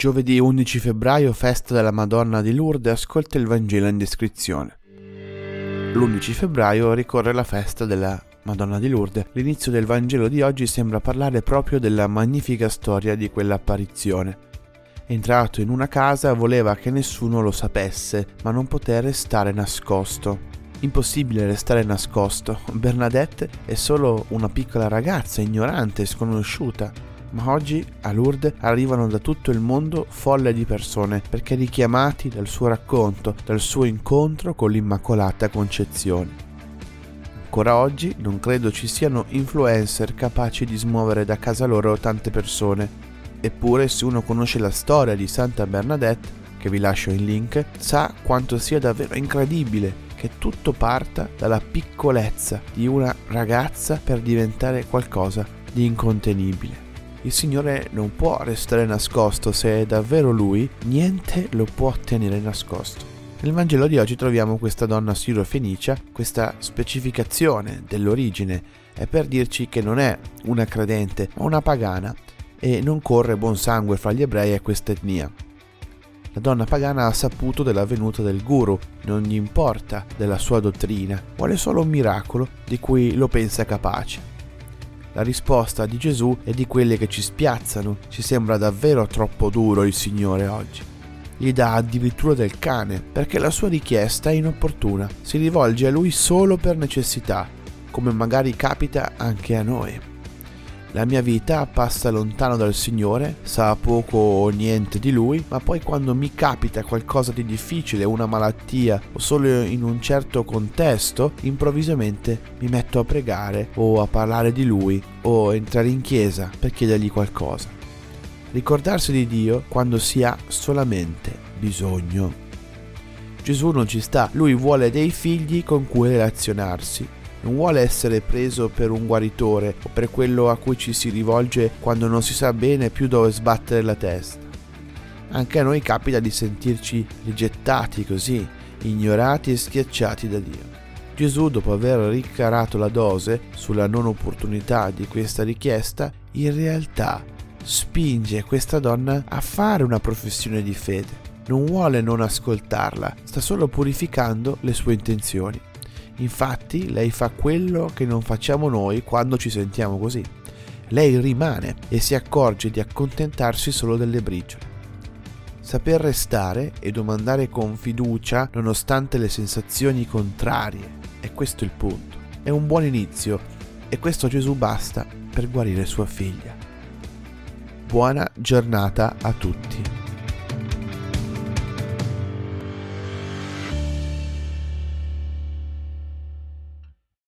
Giovedì 11 febbraio, festa della Madonna di Lourdes, ascolta il Vangelo in descrizione. L'11 febbraio ricorre la festa della Madonna di Lourdes. L'inizio del Vangelo di oggi sembra parlare proprio della magnifica storia di quell'apparizione. Entrato in una casa voleva che nessuno lo sapesse, ma non poté restare nascosto. Impossibile restare nascosto. Bernadette è solo una piccola ragazza ignorante sconosciuta ma oggi a Lourdes arrivano da tutto il mondo folle di persone perché richiamati dal suo racconto, dal suo incontro con l'Immacolata Concezione. Ancora oggi non credo ci siano influencer capaci di smuovere da casa loro tante persone. Eppure se uno conosce la storia di Santa Bernadette, che vi lascio in link, sa quanto sia davvero incredibile che tutto parta dalla piccolezza di una ragazza per diventare qualcosa di incontenibile. Il Signore non può restare nascosto, se è davvero Lui, niente lo può tenere nascosto. Nel Vangelo di oggi troviamo questa donna siro-fenicia, questa specificazione dell'origine è per dirci che non è una credente, ma una pagana e non corre buon sangue fra gli ebrei e questa etnia. La donna pagana ha saputo della venuta del guru, non gli importa della sua dottrina, vuole solo un miracolo di cui lo pensa capace. La risposta di Gesù è di quelle che ci spiazzano, ci sembra davvero troppo duro il Signore oggi. Gli dà addirittura del cane perché la sua richiesta è inopportuna, si rivolge a lui solo per necessità, come magari capita anche a noi. La mia vita passa lontano dal Signore, sa poco o niente di Lui, ma poi quando mi capita qualcosa di difficile, una malattia o solo in un certo contesto, improvvisamente mi metto a pregare o a parlare di Lui o entrare in chiesa per chiedergli qualcosa. Ricordarsi di Dio quando si ha solamente bisogno. Gesù non ci sta, lui vuole dei figli con cui relazionarsi non vuole essere preso per un guaritore o per quello a cui ci si rivolge quando non si sa bene più dove sbattere la testa. Anche a noi capita di sentirci rigettati così, ignorati e schiacciati da Dio. Gesù, dopo aver ricarato la dose sulla non opportunità di questa richiesta, in realtà spinge questa donna a fare una professione di fede. Non vuole non ascoltarla, sta solo purificando le sue intenzioni. Infatti lei fa quello che non facciamo noi quando ci sentiamo così. Lei rimane e si accorge di accontentarsi solo delle briciole. Saper restare e domandare con fiducia nonostante le sensazioni contrarie, è questo il punto. È un buon inizio e questo Gesù basta per guarire sua figlia. Buona giornata a tutti.